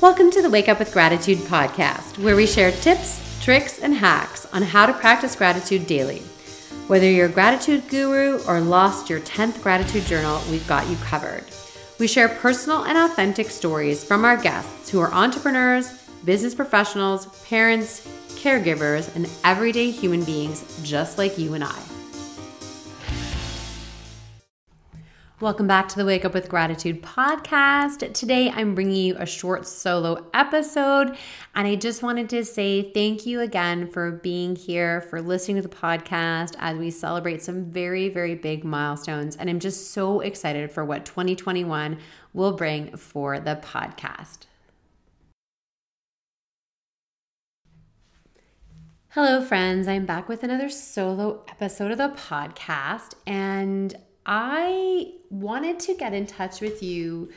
Welcome to the Wake Up with Gratitude podcast, where we share tips, tricks, and hacks on how to practice gratitude daily. Whether you're a gratitude guru or lost your 10th gratitude journal, we've got you covered. We share personal and authentic stories from our guests who are entrepreneurs, business professionals, parents, caregivers, and everyday human beings just like you and I. Welcome back to the Wake Up with Gratitude podcast. Today I'm bringing you a short solo episode, and I just wanted to say thank you again for being here, for listening to the podcast as we celebrate some very, very big milestones. And I'm just so excited for what 2021 will bring for the podcast. Hello, friends. I'm back with another solo episode of the podcast, and I wanted to get in touch with you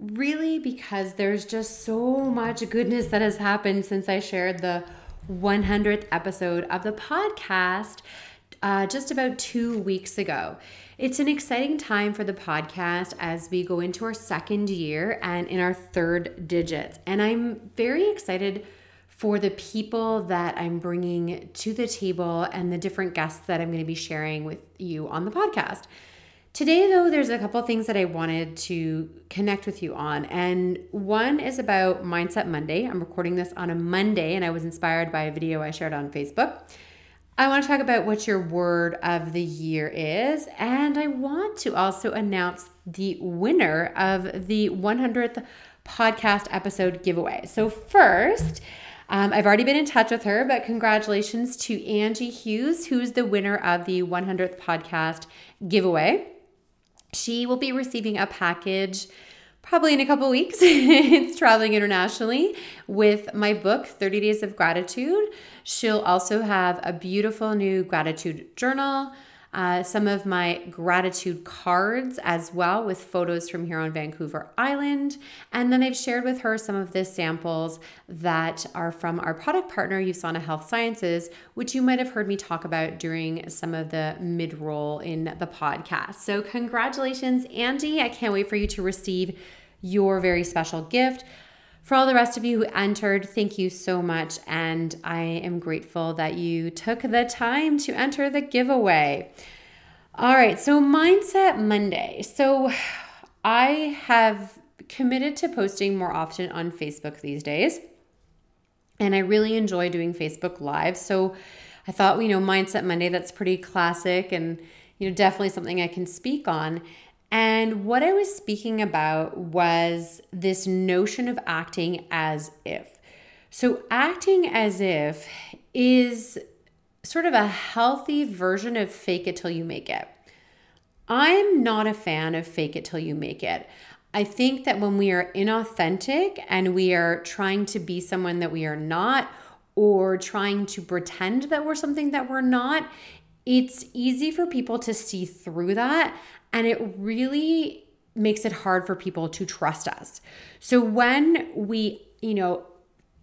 really because there's just so much goodness that has happened since I shared the 100th episode of the podcast uh, just about two weeks ago. It's an exciting time for the podcast as we go into our second year and in our third digits. And I'm very excited for the people that I'm bringing to the table and the different guests that I'm going to be sharing with you on the podcast. Today, though, there's a couple things that I wanted to connect with you on. And one is about Mindset Monday. I'm recording this on a Monday, and I was inspired by a video I shared on Facebook. I want to talk about what your word of the year is. And I want to also announce the winner of the 100th podcast episode giveaway. So, first, um, I've already been in touch with her, but congratulations to Angie Hughes, who's the winner of the 100th podcast giveaway she will be receiving a package probably in a couple weeks. it's traveling internationally with my book, 30 Days of Gratitude. She'll also have a beautiful new gratitude journal uh, some of my gratitude cards as well with photos from here on Vancouver Island. And then I've shared with her some of the samples that are from our product partner, USANA Health Sciences, which you might have heard me talk about during some of the mid roll in the podcast. So, congratulations, Angie. I can't wait for you to receive your very special gift. For all the rest of you who entered, thank you so much. And I am grateful that you took the time to enter the giveaway. All right, so Mindset Monday. So I have committed to posting more often on Facebook these days. And I really enjoy doing Facebook Live. So I thought, you know, Mindset Monday, that's pretty classic and, you know, definitely something I can speak on. And what I was speaking about was this notion of acting as if. So, acting as if is sort of a healthy version of fake it till you make it. I'm not a fan of fake it till you make it. I think that when we are inauthentic and we are trying to be someone that we are not, or trying to pretend that we're something that we're not, it's easy for people to see through that and it really makes it hard for people to trust us. So when we, you know,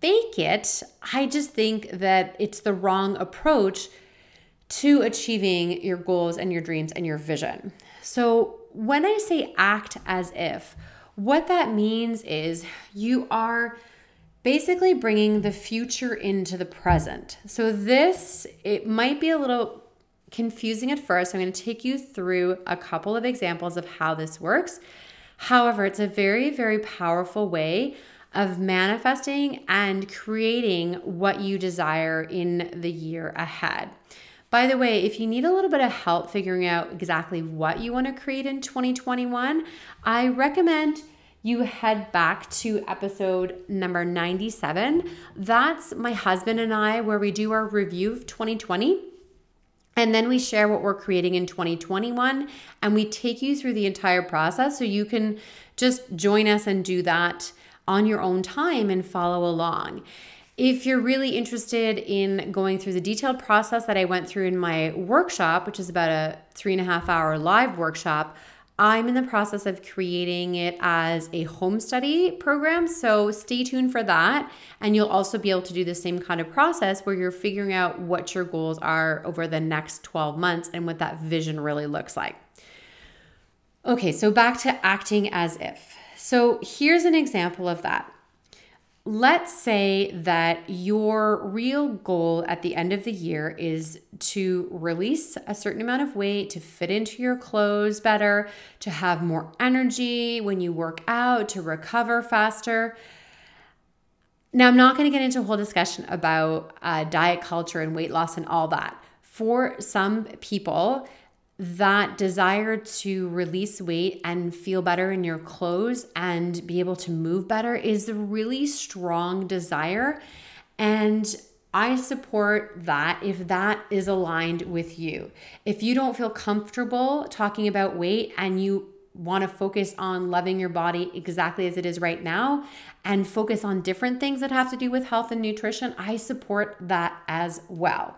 fake it, I just think that it's the wrong approach to achieving your goals and your dreams and your vision. So when I say act as if, what that means is you are basically bringing the future into the present. So this it might be a little confusing at first. I'm going to take you through a couple of examples of how this works. However, it's a very, very powerful way of manifesting and creating what you desire in the year ahead. By the way, if you need a little bit of help figuring out exactly what you want to create in 2021, I recommend you head back to episode number 97. That's my husband and I, where we do our review of 2020. And then we share what we're creating in 2021 and we take you through the entire process so you can just join us and do that on your own time and follow along. If you're really interested in going through the detailed process that I went through in my workshop, which is about a three and a half hour live workshop, I'm in the process of creating it as a home study program. So stay tuned for that. And you'll also be able to do the same kind of process where you're figuring out what your goals are over the next 12 months and what that vision really looks like. Okay, so back to acting as if. So here's an example of that. Let's say that your real goal at the end of the year is to release a certain amount of weight, to fit into your clothes better, to have more energy when you work out, to recover faster. Now, I'm not going to get into a whole discussion about uh, diet culture and weight loss and all that. For some people, that desire to release weight and feel better in your clothes and be able to move better is a really strong desire. And I support that if that is aligned with you. If you don't feel comfortable talking about weight and you want to focus on loving your body exactly as it is right now and focus on different things that have to do with health and nutrition, I support that as well.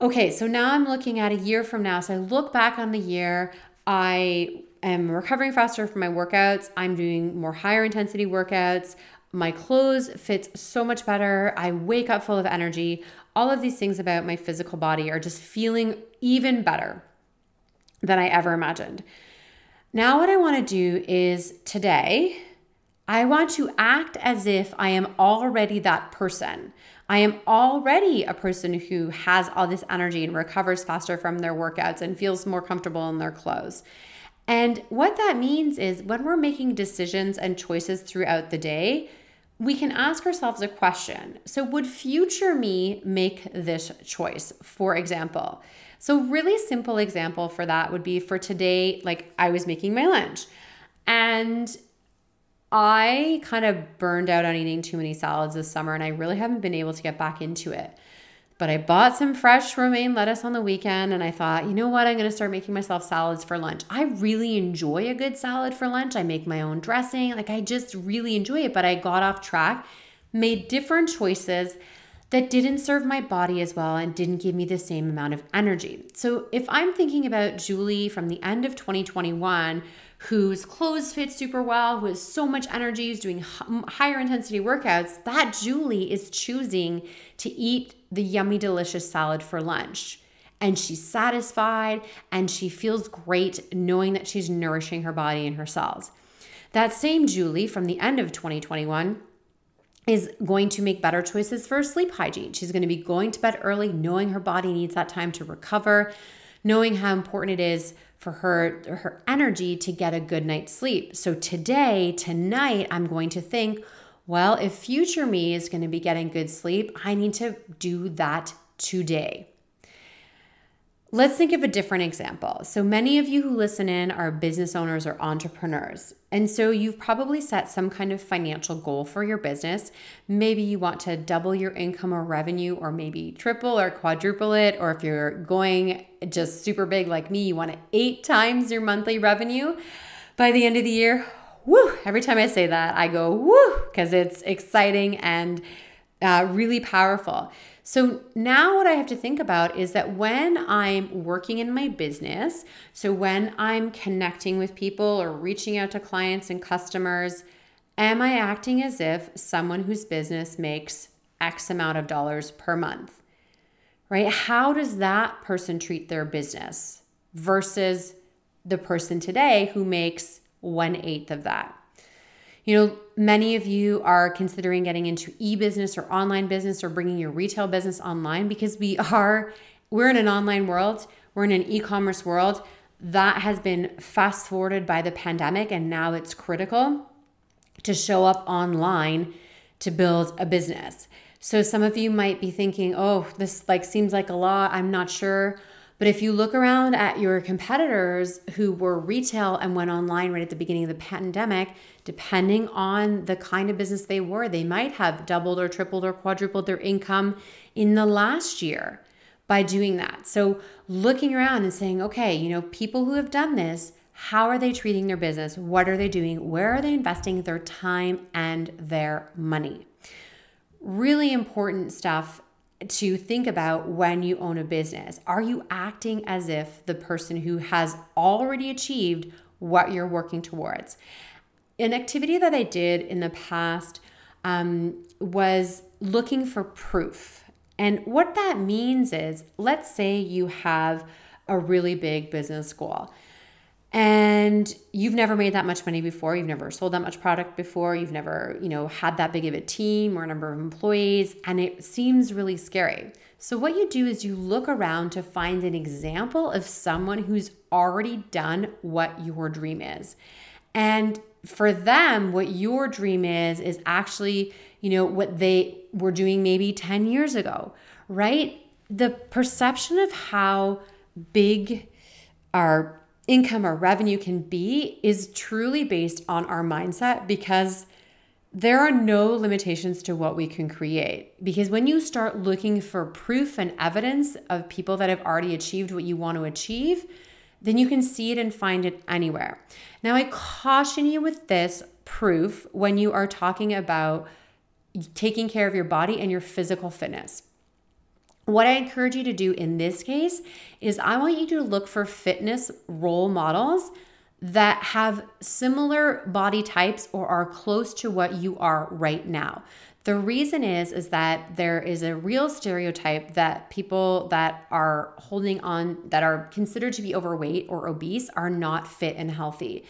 Okay, so now I'm looking at a year from now. So I look back on the year. I am recovering faster from my workouts. I'm doing more higher intensity workouts. My clothes fits so much better. I wake up full of energy. All of these things about my physical body are just feeling even better than I ever imagined. Now, what I want to do is today, I want to act as if I am already that person. I am already a person who has all this energy and recovers faster from their workouts and feels more comfortable in their clothes. And what that means is when we're making decisions and choices throughout the day, we can ask ourselves a question. So, would future me make this choice, for example? So, really simple example for that would be for today, like I was making my lunch and I kind of burned out on eating too many salads this summer and I really haven't been able to get back into it. But I bought some fresh romaine lettuce on the weekend and I thought, you know what? I'm going to start making myself salads for lunch. I really enjoy a good salad for lunch. I make my own dressing. Like I just really enjoy it, but I got off track, made different choices that didn't serve my body as well and didn't give me the same amount of energy. So if I'm thinking about Julie from the end of 2021, whose clothes fit super well, who has so much energy, is doing higher intensity workouts, that Julie is choosing to eat the yummy, delicious salad for lunch. And she's satisfied and she feels great knowing that she's nourishing her body and her cells. That same Julie from the end of 2021 is going to make better choices for sleep hygiene. She's going to be going to bed early, knowing her body needs that time to recover, knowing how important it is for her her energy to get a good night's sleep. So today, tonight, I'm going to think, well, if future me is going to be getting good sleep, I need to do that today. Let's think of a different example. So many of you who listen in are business owners or entrepreneurs. And so you've probably set some kind of financial goal for your business. Maybe you want to double your income or revenue, or maybe triple or quadruple it. Or if you're going just super big like me, you want to eight times your monthly revenue by the end of the year. Woo! Every time I say that, I go woo because it's exciting and uh, really powerful. So now what I have to think about is that when I'm working in my business, so when I'm connecting with people or reaching out to clients and customers, am I acting as if someone whose business makes X amount of dollars per month? Right? How does that person treat their business versus the person today who makes one eighth of that? You know, many of you are considering getting into e-business or online business or bringing your retail business online because we are we're in an online world, we're in an e-commerce world that has been fast forwarded by the pandemic and now it's critical to show up online to build a business. So some of you might be thinking, "Oh, this like seems like a lot. I'm not sure." But if you look around at your competitors who were retail and went online right at the beginning of the pandemic, depending on the kind of business they were, they might have doubled or tripled or quadrupled their income in the last year by doing that. So, looking around and saying, okay, you know, people who have done this, how are they treating their business? What are they doing? Where are they investing their time and their money? Really important stuff to think about when you own a business. Are you acting as if the person who has already achieved what you're working towards? An activity that I did in the past um, was looking for proof. And what that means is, let's say you have a really big business goal and you've never made that much money before. You've never sold that much product before. You've never you know had that big of a team or number of employees. And it seems really scary. So what you do is you look around to find an example of someone who's already done what your dream is. And for them what your dream is is actually you know what they were doing maybe 10 years ago right? The perception of how big our income or revenue can be is truly based on our mindset because there are no limitations to what we can create. Because when you start looking for proof and evidence of people that have already achieved what you want to achieve, then you can see it and find it anywhere. Now, I caution you with this proof when you are talking about taking care of your body and your physical fitness. What I encourage you to do in this case is I want you to look for fitness role models that have similar body types or are close to what you are right now. The reason is is that there is a real stereotype that people that are holding on that are considered to be overweight or obese are not fit and healthy.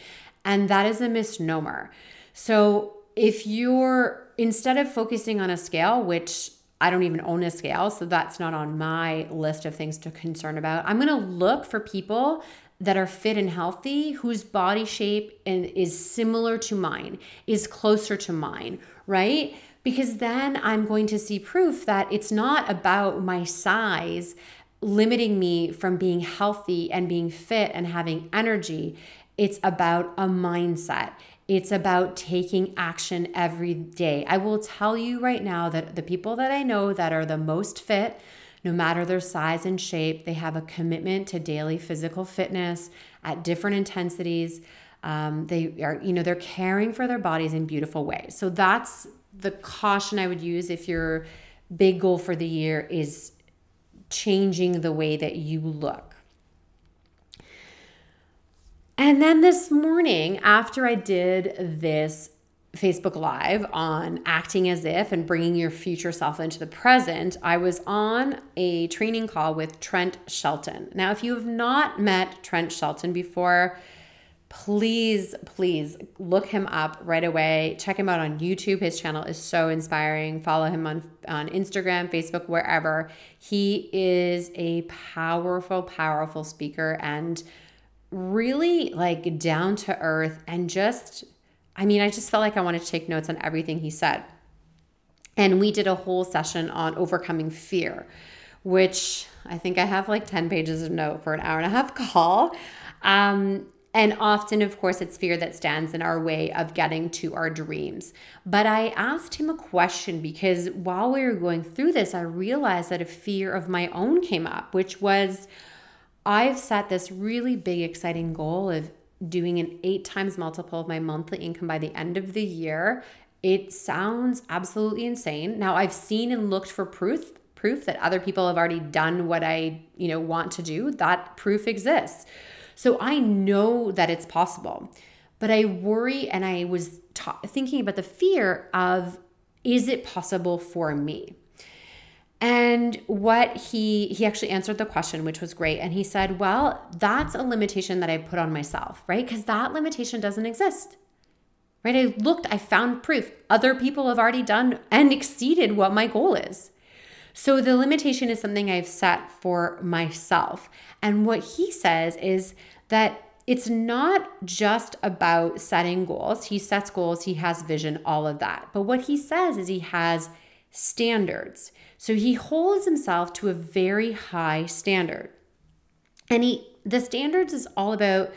And that is a misnomer. So if you're instead of focusing on a scale which I don't even own a scale, so that's not on my list of things to concern about. I'm to look for people that are fit and healthy whose body shape and is similar to mine, is closer to mine, right? Because then I'm going to see proof that it's not about my size limiting me from being healthy and being fit and having energy. It's about a mindset. It's about taking action every day. I will tell you right now that the people that I know that are the most fit, no matter their size and shape, they have a commitment to daily physical fitness at different intensities. Um, they are, you know, they're caring for their bodies in beautiful ways. So that's the caution I would use if your big goal for the year is changing the way that you look. And then this morning, after I did this Facebook Live on acting as if and bringing your future self into the present, I was on a training call with Trent Shelton. Now, if you have not met Trent Shelton before, please, please look him up right away. Check him out on YouTube. His channel is so inspiring. Follow him on, on Instagram, Facebook, wherever. He is a powerful, powerful speaker and really like down to earth and just, I mean, I just felt like I wanted to take notes on everything he said. And we did a whole session on overcoming fear, which I think I have like 10 pages of note for an hour and a half call. Um, and often, of course, it's fear that stands in our way of getting to our dreams. But I asked him a question because while we were going through this, I realized that a fear of my own came up, which was I've set this really big, exciting goal of doing an eight times multiple of my monthly income by the end of the year. It sounds absolutely insane. Now, I've seen and looked for proof proof that other people have already done what I, you know, want to do. That proof exists. So I know that it's possible. But I worry and I was ta- thinking about the fear of is it possible for me? And what he he actually answered the question, which was great. And he said, "Well, that's a limitation that I put on myself, right? Because that limitation doesn't exist." Right? I looked, I found proof. Other people have already done and exceeded what my goal is. So the limitation is something I've set for myself. And what he says is that it's not just about setting goals. He sets goals, he has vision, all of that. But what he says is he has standards. So he holds himself to a very high standard. And he the standards is all about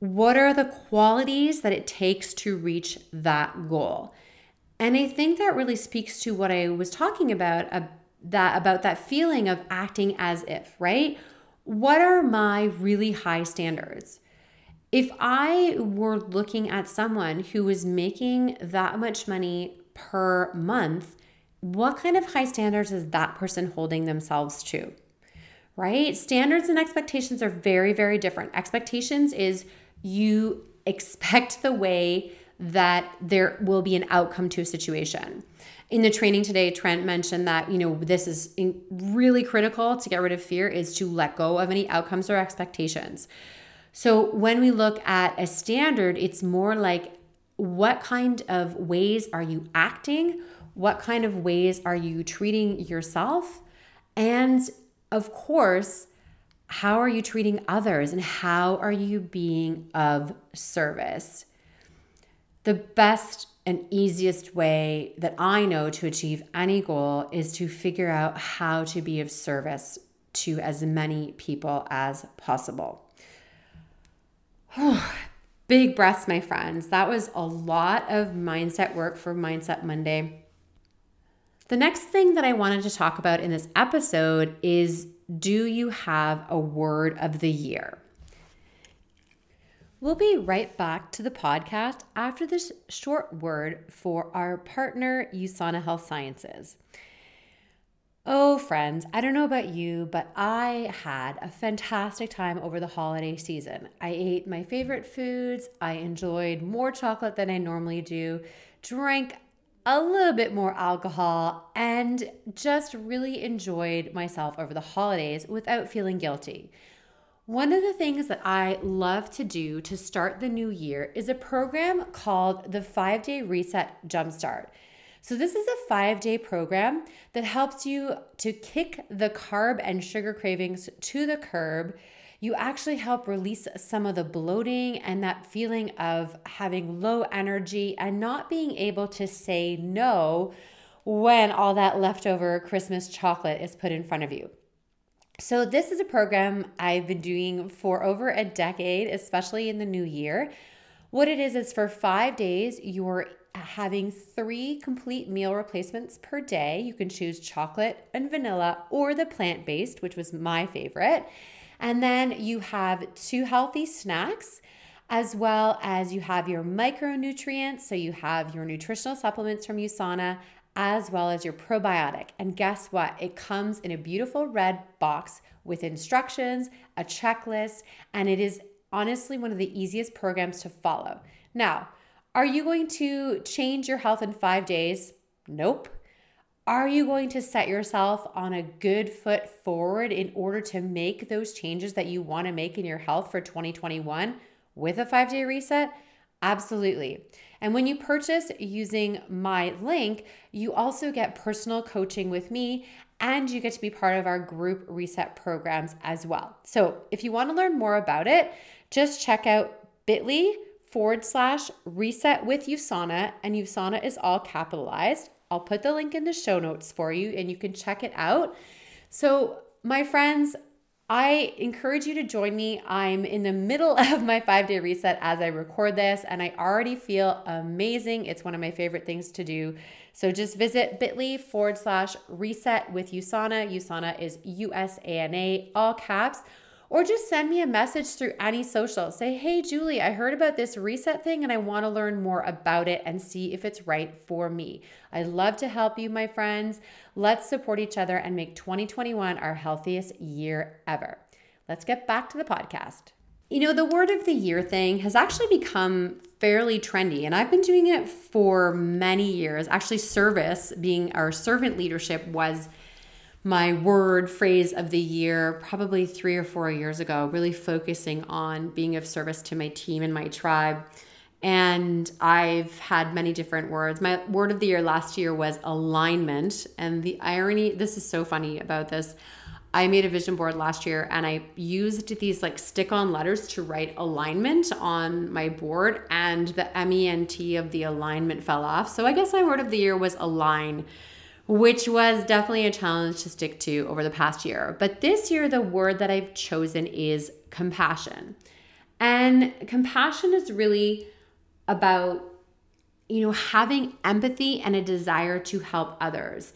what are the qualities that it takes to reach that goal. And I think that really speaks to what I was talking about uh, that about that feeling of acting as if, right? What are my really high standards? If I were looking at someone who was making that much money per month, what kind of high standards is that person holding themselves to? Right? Standards and expectations are very, very different. Expectations is you expect the way that there will be an outcome to a situation. In the training today, Trent mentioned that, you know, this is really critical to get rid of fear is to let go of any outcomes or expectations. So when we look at a standard, it's more like what kind of ways are you acting? What kind of ways are you treating yourself? And of course, how are you treating others and how are you being of service? The best and easiest way that I know to achieve any goal is to figure out how to be of service to as many people as possible. Big breaths, my friends. That was a lot of mindset work for Mindset Monday. The next thing that I wanted to talk about in this episode is do you have a word of the year? We'll be right back to the podcast after this short word for our partner, USANA Health Sciences. Oh, friends, I don't know about you, but I had a fantastic time over the holiday season. I ate my favorite foods, I enjoyed more chocolate than I normally do, drank a little bit more alcohol, and just really enjoyed myself over the holidays without feeling guilty. One of the things that I love to do to start the new year is a program called the Five Day Reset Jumpstart. So, this is a five day program that helps you to kick the carb and sugar cravings to the curb. You actually help release some of the bloating and that feeling of having low energy and not being able to say no when all that leftover Christmas chocolate is put in front of you. So, this is a program I've been doing for over a decade, especially in the new year. What it is is for five days, you're having three complete meal replacements per day. You can choose chocolate and vanilla or the plant based, which was my favorite. And then you have two healthy snacks as well as you have your micronutrients. So you have your nutritional supplements from USANA, as well as your probiotic. And guess what? It comes in a beautiful red box with instructions, a checklist, and it is honestly one of the easiest programs to follow. Now, are you going to change your health in five days? Nope. Are you going to set yourself on a good foot forward in order to make those changes that you want to make in your health for 2021 with a five day reset? Absolutely. And when you purchase using my link, you also get personal coaching with me and you get to be part of our group reset programs as well. So if you want to learn more about it, just check out bit.ly forward slash reset with USANA, and USANA is all capitalized. I'll put the link in the show notes for you and you can check it out. So, my friends, I encourage you to join me. I'm in the middle of my five day reset as I record this, and I already feel amazing. It's one of my favorite things to do. So just visit bit.ly forward slash reset with USANA. USANA is U S A N A, all caps. Or just send me a message through any social. Say, hey, Julie, I heard about this reset thing and I want to learn more about it and see if it's right for me. I love to help you, my friends. Let's support each other and make 2021 our healthiest year ever. Let's get back to the podcast. You know, the word of the year thing has actually become fairly trendy, and I've been doing it for many years. Actually, service being our servant leadership was my word phrase of the year probably three or four years ago, really focusing on being of service to my team and my tribe. And I've had many different words. My word of the year last year was alignment. And the irony, this is so funny about this. I made a vision board last year and I used these like stick on letters to write alignment on my board, and the M E N T of the alignment fell off. So I guess my word of the year was align which was definitely a challenge to stick to over the past year. But this year, the word that I've chosen is compassion. And compassion is really about, you know, having empathy and a desire to help others.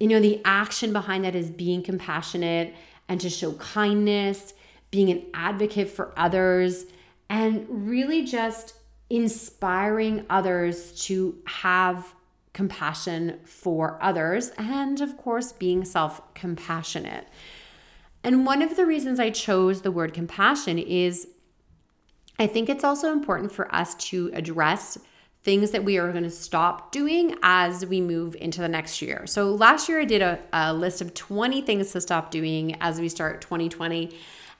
You know, the action behind that is being compassionate and to show kindness, being an advocate for others, and really just inspiring others to have compassion for others, and of course, being self compassionate. And one of the reasons I chose the word compassion is I think it's also important for us to address things that we are going to stop doing as we move into the next year. So last year I did a, a, list of 20 things to stop doing as we start 2020.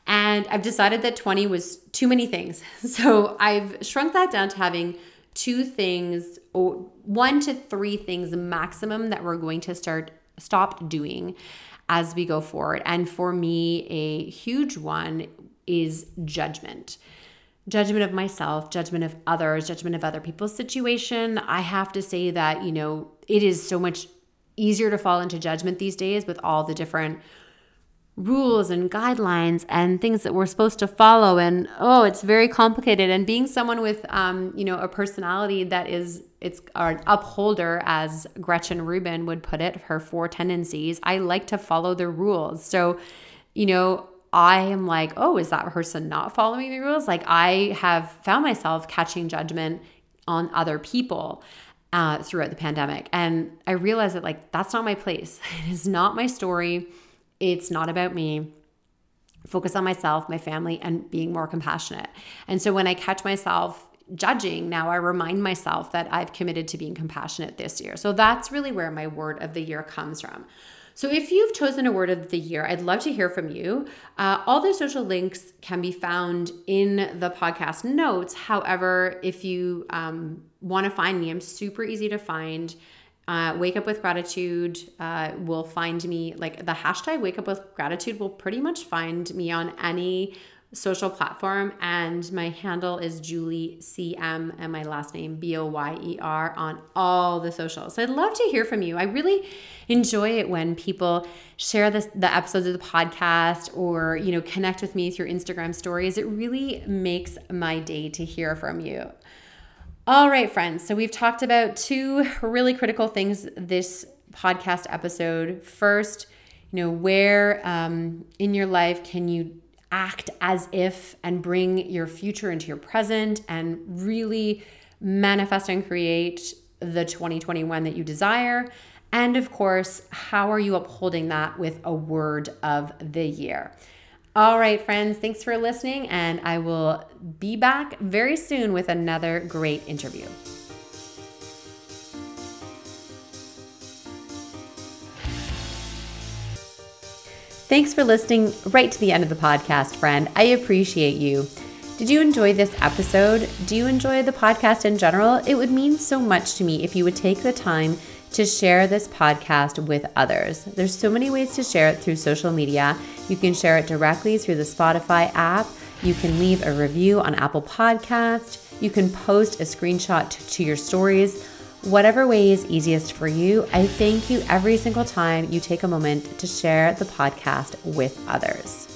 And I've decided that 20 was too many things. So I've shrunk that down to having two things or one to three things maximum that we're going to start stop doing as we go forward. And for me, a huge one is judgment judgment of myself, judgment of others, judgment of other people's situation. I have to say that, you know, it is so much easier to fall into judgment these days with all the different rules and guidelines and things that we're supposed to follow and oh it's very complicated and being someone with um, you know a personality that is it's an upholder as gretchen rubin would put it her four tendencies i like to follow the rules so you know I am like, oh, is that person not following the rules? Like, I have found myself catching judgment on other people uh, throughout the pandemic. And I realized that, like, that's not my place. It is not my story. It's not about me. Focus on myself, my family, and being more compassionate. And so when I catch myself judging, now I remind myself that I've committed to being compassionate this year. So that's really where my word of the year comes from. So if you've chosen a word of the year, I'd love to hear from you. Uh, all the social links can be found in the podcast notes. However, if you um, want to find me, I'm super easy to find. Uh, wake up with gratitude uh, will find me like the hashtag wake up with gratitude will pretty much find me on any social platform. And my handle is Julie CM and my last name B O Y E R on all the socials. So I'd love to hear from you. I really enjoy it when people share this, the episodes of the podcast or, you know, connect with me through Instagram stories. It really makes my day to hear from you. All right, friends. So we've talked about two really critical things this podcast episode. First, you know, where um, in your life can you act as if and bring your future into your present and really manifest and create the 2021 that you desire. And of course, how are you upholding that with a word of the year? All right, friends, thanks for listening, and I will be back very soon with another great interview. Thanks for listening right to the end of the podcast, friend. I appreciate you. Did you enjoy this episode? Do you enjoy the podcast in general? It would mean so much to me if you would take the time to share this podcast with others. There's so many ways to share it through social media. You can share it directly through the Spotify app. You can leave a review on Apple Podcast. You can post a screenshot to your stories Whatever way is easiest for you, I thank you every single time you take a moment to share the podcast with others.